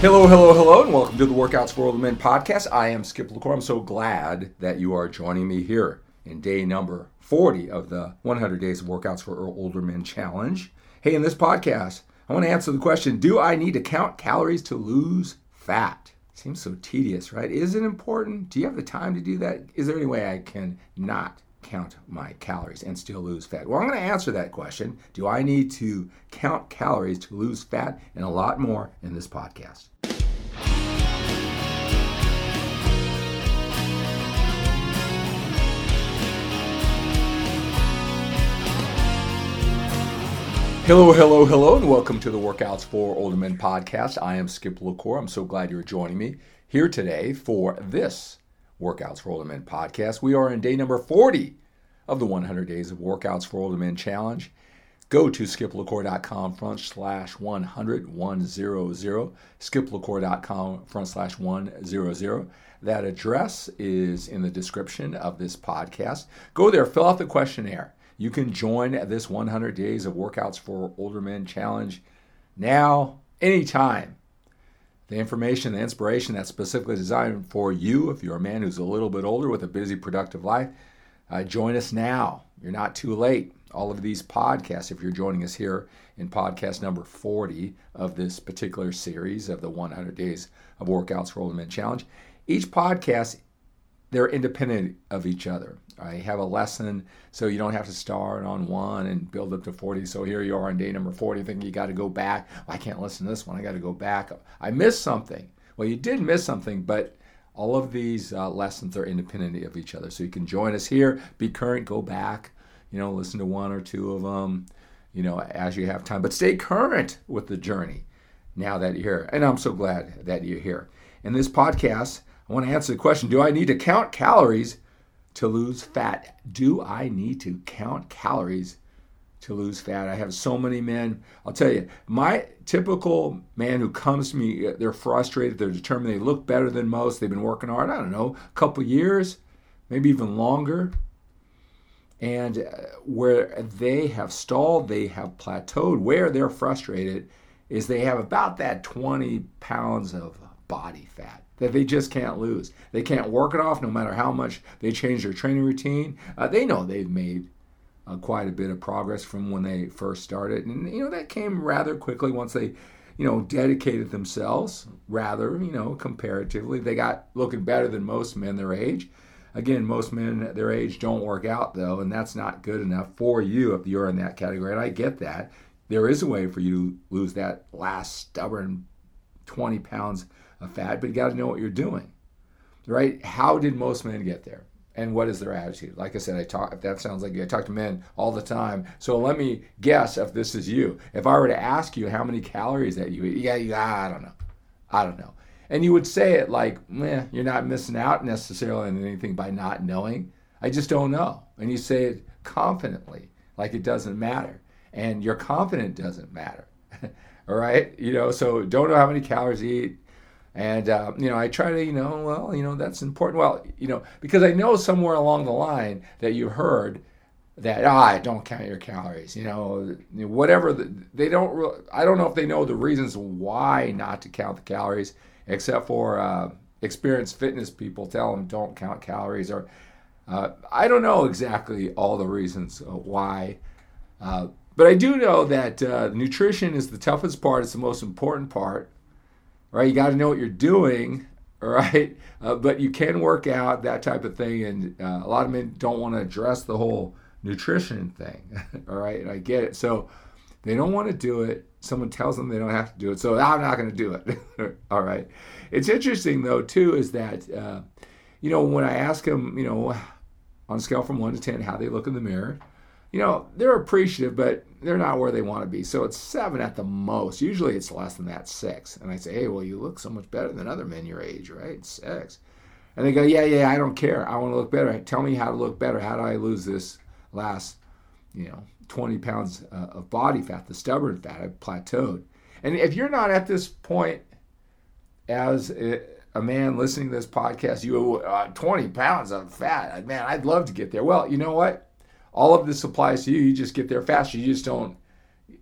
Hello, hello, hello, and welcome to the Workouts for Older Men podcast. I am Skip LaCour. I'm so glad that you are joining me here in day number 40 of the 100 Days of Workouts for Older Men challenge. Hey, in this podcast, I want to answer the question Do I need to count calories to lose fat? Seems so tedious, right? Is it important? Do you have the time to do that? Is there any way I can not count my calories and still lose fat? Well, I'm going to answer that question. Do I need to count calories to lose fat? And a lot more in this podcast. Hello, hello, hello, and welcome to the Workouts for Older Men podcast. I am Skip LaCour. I'm so glad you're joining me here today for this Workouts for Older Men podcast. We are in day number 40 of the 100 Days of Workouts for Older Men challenge. Go to skiplacour.com front slash 100, 100, skiplacour.com front slash 100. That address is in the description of this podcast. Go there, fill out the questionnaire. You can join this 100 Days of Workouts for Older Men challenge now, anytime. The information, the inspiration that's specifically designed for you, if you're a man who's a little bit older with a busy, productive life, uh, join us now. You're not too late. All of these podcasts, if you're joining us here in podcast number 40 of this particular series of the 100 Days of Workouts for Older Men Challenge, each podcast, they're independent of each other. I have a lesson, so you don't have to start on one and build up to 40. So here you are on day number 40, thinking you got to go back. I can't listen to this one. I got to go back. I missed something. Well, you did miss something, but all of these uh, lessons are independent of each other. So you can join us here, be current, go back, you know, listen to one or two of them, you know, as you have time. But stay current with the journey now that you're here. And I'm so glad that you're here. In this podcast, I want to answer the question Do I need to count calories to lose fat? Do I need to count calories to lose fat. I have so many men. I'll tell you, my typical man who comes to me, they're frustrated, they're determined, they look better than most, they've been working hard, I don't know, a couple years, maybe even longer. And uh, where they have stalled, they have plateaued, where they're frustrated is they have about that 20 pounds of body fat that they just can't lose. They can't work it off no matter how much they change their training routine. Uh, they know they've made uh, quite a bit of progress from when they first started. And, you know, that came rather quickly once they, you know, dedicated themselves rather, you know, comparatively. They got looking better than most men their age. Again, most men their age don't work out though, and that's not good enough for you if you're in that category. And I get that. There is a way for you to lose that last stubborn 20 pounds of fat, but you got to know what you're doing, right? How did most men get there? and what is their attitude? Like I said, I talk. If that sounds like I talk to men all the time. So let me guess if this is you. If I were to ask you how many calories that you eat, yeah, yeah, I don't know, I don't know, and you would say it like, eh, you're not missing out necessarily on anything by not knowing. I just don't know, and you say it confidently, like it doesn't matter, and your confident doesn't matter. all right, you know, so don't know how many calories you eat and, uh, you know, I try to, you know, well, you know, that's important. Well, you know, because I know somewhere along the line that you heard that, ah, don't count your calories, you know, whatever. The, they don't, re- I don't know if they know the reasons why not to count the calories, except for uh, experienced fitness people tell them don't count calories. Or uh, I don't know exactly all the reasons why. Uh, but I do know that uh, nutrition is the toughest part, it's the most important part right? You got to know what you're doing, right? Uh, but you can work out that type of thing, and uh, a lot of men don't want to address the whole nutrition thing, all right? And I get it. So they don't want to do it. Someone tells them they don't have to do it, so I'm not going to do it, all right? It's interesting though too is that uh, you know when I ask them, you know, on a scale from one to ten, how they look in the mirror you know, they're appreciative, but they're not where they want to be. So it's seven at the most. Usually it's less than that, six. And I say, hey, well, you look so much better than other men your age, right? Six. And they go, yeah, yeah, I don't care. I want to look better. Tell me how to look better. How do I lose this last, you know, 20 pounds uh, of body fat, the stubborn fat? I've plateaued. And if you're not at this point as a, a man listening to this podcast, you uh, 20 pounds of fat, man, I'd love to get there. Well, you know what? All of this applies to you. You just get there faster. You just don't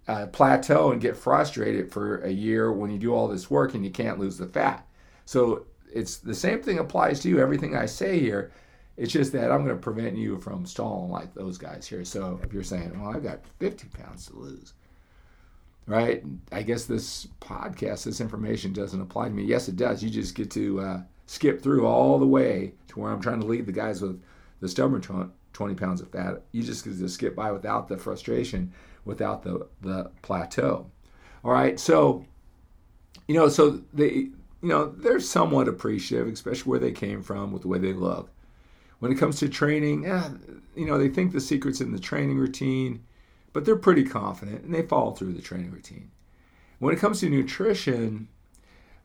uh, plateau and get frustrated for a year when you do all this work and you can't lose the fat. So it's the same thing applies to you. Everything I say here, it's just that I'm going to prevent you from stalling like those guys here. So if you're saying, well, I've got 50 pounds to lose, right? I guess this podcast, this information doesn't apply to me. Yes, it does. You just get to uh, skip through all the way to where I'm trying to lead the guys with the stubborn 20 pounds of fat. You just get to skip by without the frustration, without the, the plateau. All right. So, you know, so they, you know, they're somewhat appreciative, especially where they came from with the way they look. When it comes to training, eh, you know, they think the secret's in the training routine but they're pretty confident and they follow through the training routine. When it comes to nutrition,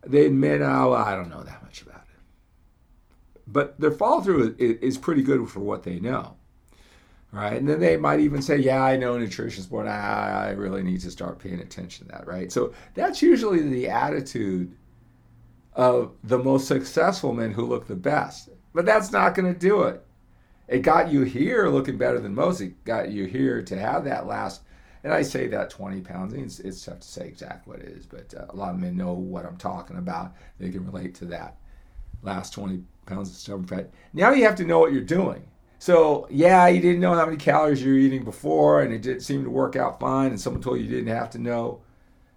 they admit, oh, I don't know that much about it. But their follow through is pretty good for what they know. Right. And then they might even say, yeah, I know nutrition's but I, I really need to start paying attention to that. Right. So that's usually the attitude of the most successful men who look the best. But that's not going to do it it got you here looking better than most. It got you here to have that last, and I say that 20 pounds. It's, it's tough to say exactly what it is, but uh, a lot of men know what I'm talking about. They can relate to that last 20 pounds of stubborn fat. Now you have to know what you're doing. So, yeah, you didn't know how many calories you were eating before, and it didn't seem to work out fine, and someone told you you didn't have to know.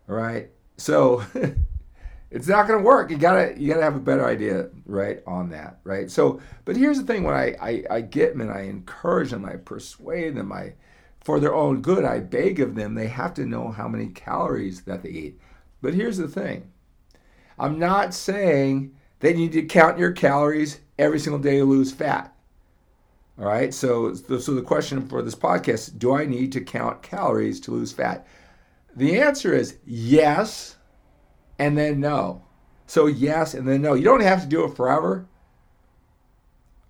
Right. So, it's not going to work. You gotta you gotta have a better idea, right, on that, right? So, but here's the thing: when I I, I get them and I encourage them, I persuade them, I for their own good, I beg of them. They have to know how many calories that they eat. But here's the thing: I'm not saying that you need to count your calories every single day to lose fat. All right. So, so the question for this podcast: Do I need to count calories to lose fat? The answer is yes and then no. So yes and then no. You don't have to do it forever.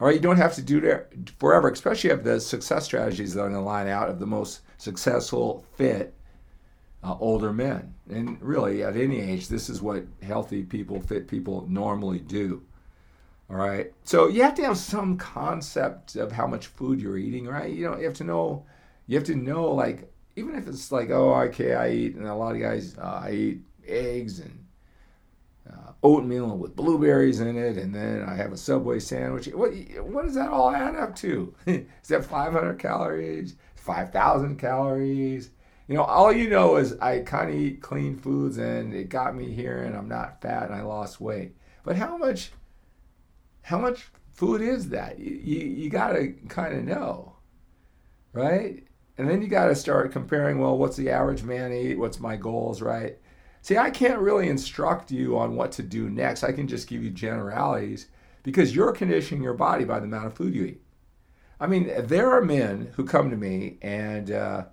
All right, you don't have to do it forever, especially if the success strategies that are going to line out of the most successful, fit uh, older men. And really, at any age, this is what healthy people, fit people normally do. All right. So you have to have some concept of how much food you're eating, right? You know, you have to know, you have to know, like, even if it's like, oh, okay, I eat, and a lot of guys, uh, I eat eggs and uh, oatmeal with blueberries in it, and then I have a Subway sandwich. What what does that all add up to? is that 500 calories? 5,000 calories? You know, all you know is I kind of eat clean foods, and it got me here, and I'm not fat, and I lost weight. But how much? How much food is that? You you, you got to kind of know, right? And then you got to start comparing. Well, what's the average man eat? What's my goals, right? See, I can't really instruct you on what to do next. I can just give you generalities because you're conditioning your body by the amount of food you eat. I mean, there are men who come to me and uh,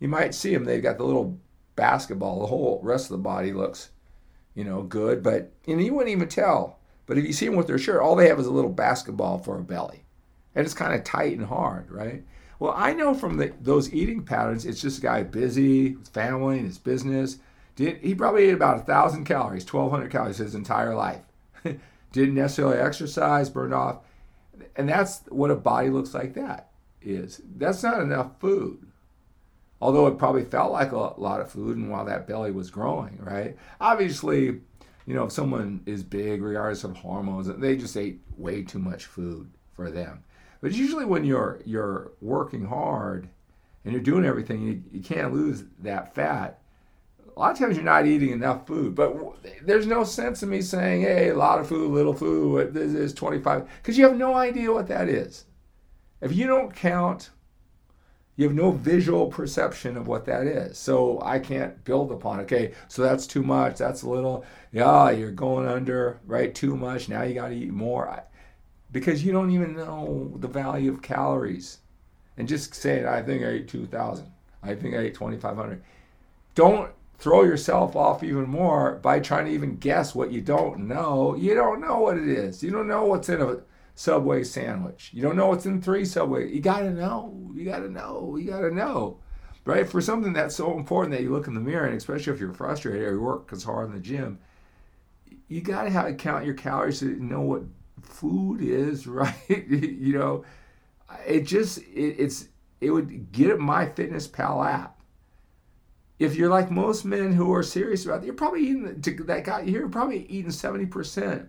you might see them, they've got the little basketball, the whole rest of the body looks, you know, good, but and you wouldn't even tell. But if you see them with their shirt, all they have is a little basketball for a belly. And it's kind of tight and hard, right? Well, I know from the, those eating patterns, it's just a guy busy with family and his business did, he probably ate about a thousand calories, 1,200 calories his entire life. Didn't necessarily exercise, burned off, and that's what a body looks like. That is that's not enough food. Although it probably felt like a lot of food, and while that belly was growing, right? Obviously, you know, if someone is big, regardless of hormones, they just ate way too much food for them. But usually, when you're you're working hard and you're doing everything, you, you can't lose that fat a lot of times you're not eating enough food. But there's no sense in me saying, hey, a lot of food, little food, this is 25, because you have no idea what that is. If you don't count, you have no visual perception of what that is. So I can't build upon, okay, so that's too much, that's a little, yeah, you're going under, right, too much, now you got to eat more. Because you don't even know the value of calories. And just saying, I think I ate 2,000, I think I ate 2,500. Don't throw yourself off even more by trying to even guess what you don't know. You don't know what it is. You don't know what's in a Subway sandwich. You don't know what's in three Subway. You got to know. You got to know. You got to know. Right? For something that's so important that you look in the mirror, and especially if you're frustrated or you work as hard in the gym, you got to have to count your calories to know what food is, right? you know, it just, it, it's, it would get MyFitnessPal app if you're like most men who are serious about it, you're probably eating to that guy you're probably eating 70%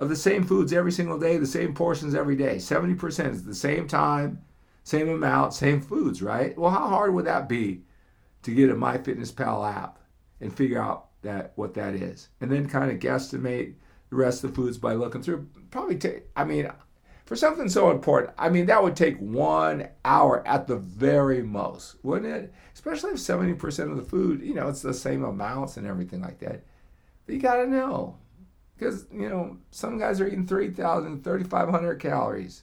of the same foods every single day, the same portions every day. 70% is the same time, same amount, same foods, right? Well, how hard would that be to get a MyFitnessPal app and figure out that what that is, and then kind of guesstimate the rest of the foods by looking through? Probably take. I mean, for something so important, I mean, that would take one hour at the very most, wouldn't it? Especially if 70% of the food, you know, it's the same amounts and everything like that. But you got to know. Because, you know, some guys are eating 3,000, 3,500 calories.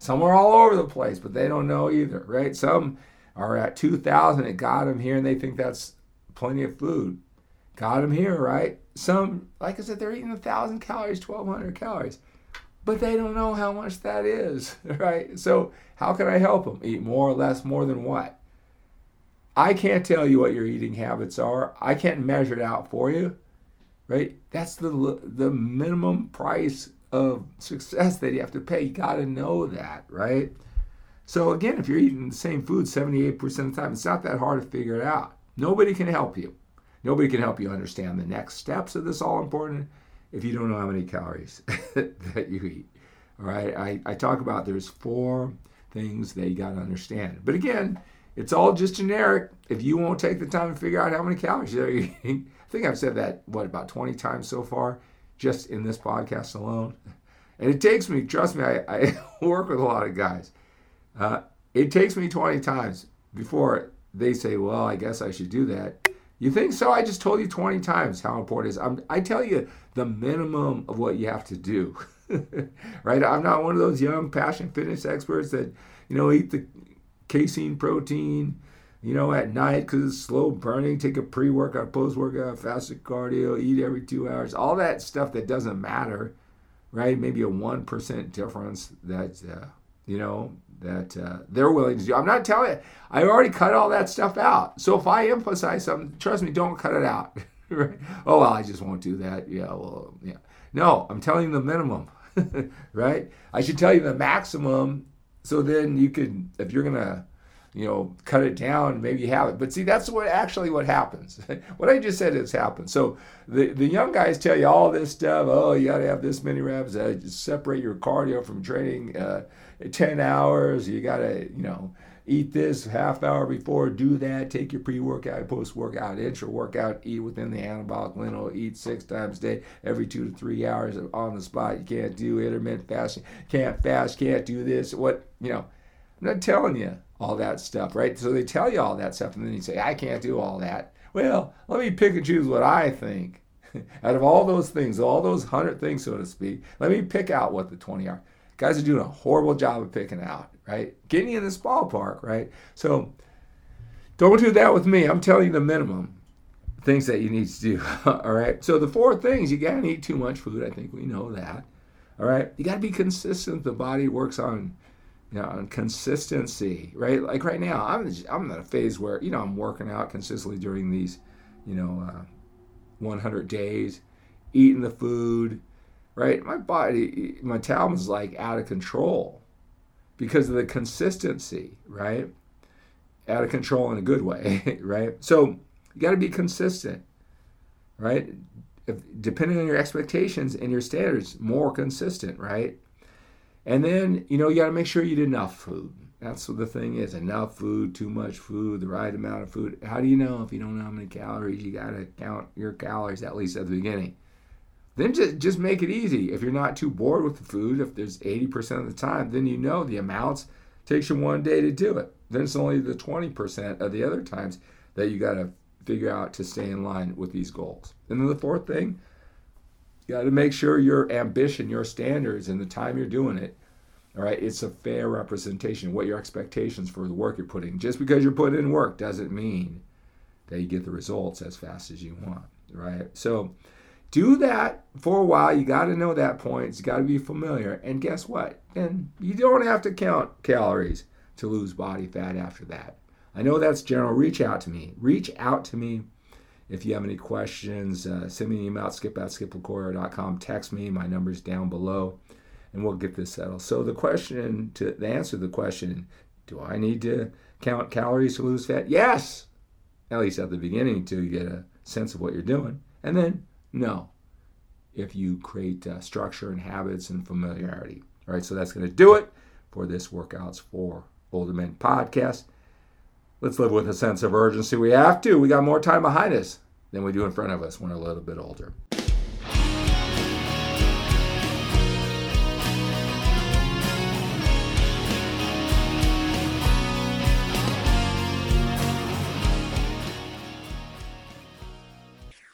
Some are all over the place, but they don't know either, right? Some are at 2,000. It got them here and they think that's plenty of food. Got them here, right? Some, like I said, they're eating 1,000 calories, 1,200 calories, but they don't know how much that is, right? So, how can I help them? Eat more or less, more than what? I can't tell you what your eating habits are. I can't measure it out for you, right? That's the the minimum price of success that you have to pay. You got to know that, right? So again, if you're eating the same food 78% of the time, it's not that hard to figure it out. Nobody can help you. Nobody can help you understand the next steps of this all important if you don't know how many calories that you eat. All right, I, I talk about there's four things that you got to understand. But again, it's all just generic. If you won't take the time to figure out how many calories you're eating, think I've said that, what, about 20 times so far, just in this podcast alone. And it takes me, trust me, I, I work with a lot of guys. Uh, it takes me 20 times before they say, well, I guess I should do that. You think so? I just told you 20 times how important it is. I'm, I tell you the minimum of what you have to do. right? I'm not one of those young passion fitness experts that, you know, eat the casein protein, you know, at night because it's slow burning, take a pre workout, post workout, fasted cardio, eat every two hours, all that stuff that doesn't matter, right? Maybe a 1% difference that, uh, you know, that uh, they're willing to do. I'm not telling you, I already cut all that stuff out. So if I emphasize something, trust me, don't cut it out. right? Oh, well, I just won't do that. Yeah, well, yeah. No, I'm telling you the minimum, right? I should tell you the maximum so then you could, if you're gonna, you know, cut it down, maybe have it. But see, that's what actually what happens. what I just said has happened. So the the young guys tell you all this stuff. Oh, you got to have this many reps. Uh, separate your cardio from training. Uh, ten hours. You got to, you know eat this half hour before, do that, take your pre-workout, post-workout, intra-workout, eat within the anabolic window, eat six times a day, every two to three hours on the spot. You can't do intermittent fasting, can't fast, can't do this. What, you know, I'm not telling you all that stuff, right? So they tell you all that stuff, and then you say, I can't do all that. Well, let me pick and choose what I think. out of all those things, all those hundred things, so to speak, let me pick out what the 20 are. Guys are doing a horrible job of picking out right? Getting in this ballpark, right? So don't do that with me. I'm telling you the minimum things that you need to do. all right. So the four things you gotta eat too much food. I think we know that. All right. You got to be consistent. The body works on you know, on consistency, right? Like right now, I'm I'm in a phase where you know I'm working out consistently during these, you know, uh, 100 days, eating the food, right? My body, my metabolism is like out of control, because of the consistency, right? Out of control in a good way, right? So you got to be consistent, right? If, depending on your expectations and your standards, more consistent, right? And then, you know, you got to make sure you eat enough food. That's what the thing is enough food, too much food, the right amount of food. How do you know if you don't know how many calories? You got to count your calories at least at the beginning. Then just, just make it easy. If you're not too bored with the food, if there's 80% of the time, then you know the amounts. Takes you one day to do it. Then it's only the 20% of the other times that you got to figure out to stay in line with these goals. And then the fourth thing, you got to make sure your ambition, your standards, and the time you're doing it, all right, it's a fair representation of what your expectations for the work you're putting. Just because you're putting in work doesn't mean that you get the results as fast as you want, right? So do that for a while. You got to know that points. You got to be familiar. And guess what? Then you don't have to count calories to lose body fat after that. I know that's general. Reach out to me. Reach out to me if you have any questions. Uh, send me an email at skip at skiplacour.com. Text me. My number's down below, and we'll get this settled. So the question to the answer to the question: Do I need to count calories to lose fat? Yes. at least at the beginning, to get a sense of what you're doing. And then, no, if you create uh, structure and habits and familiarity. All right, so that's going to do it for this Workouts for Older Men podcast. Let's live with a sense of urgency. We have to. We got more time behind us than we do in front of us when a little bit older.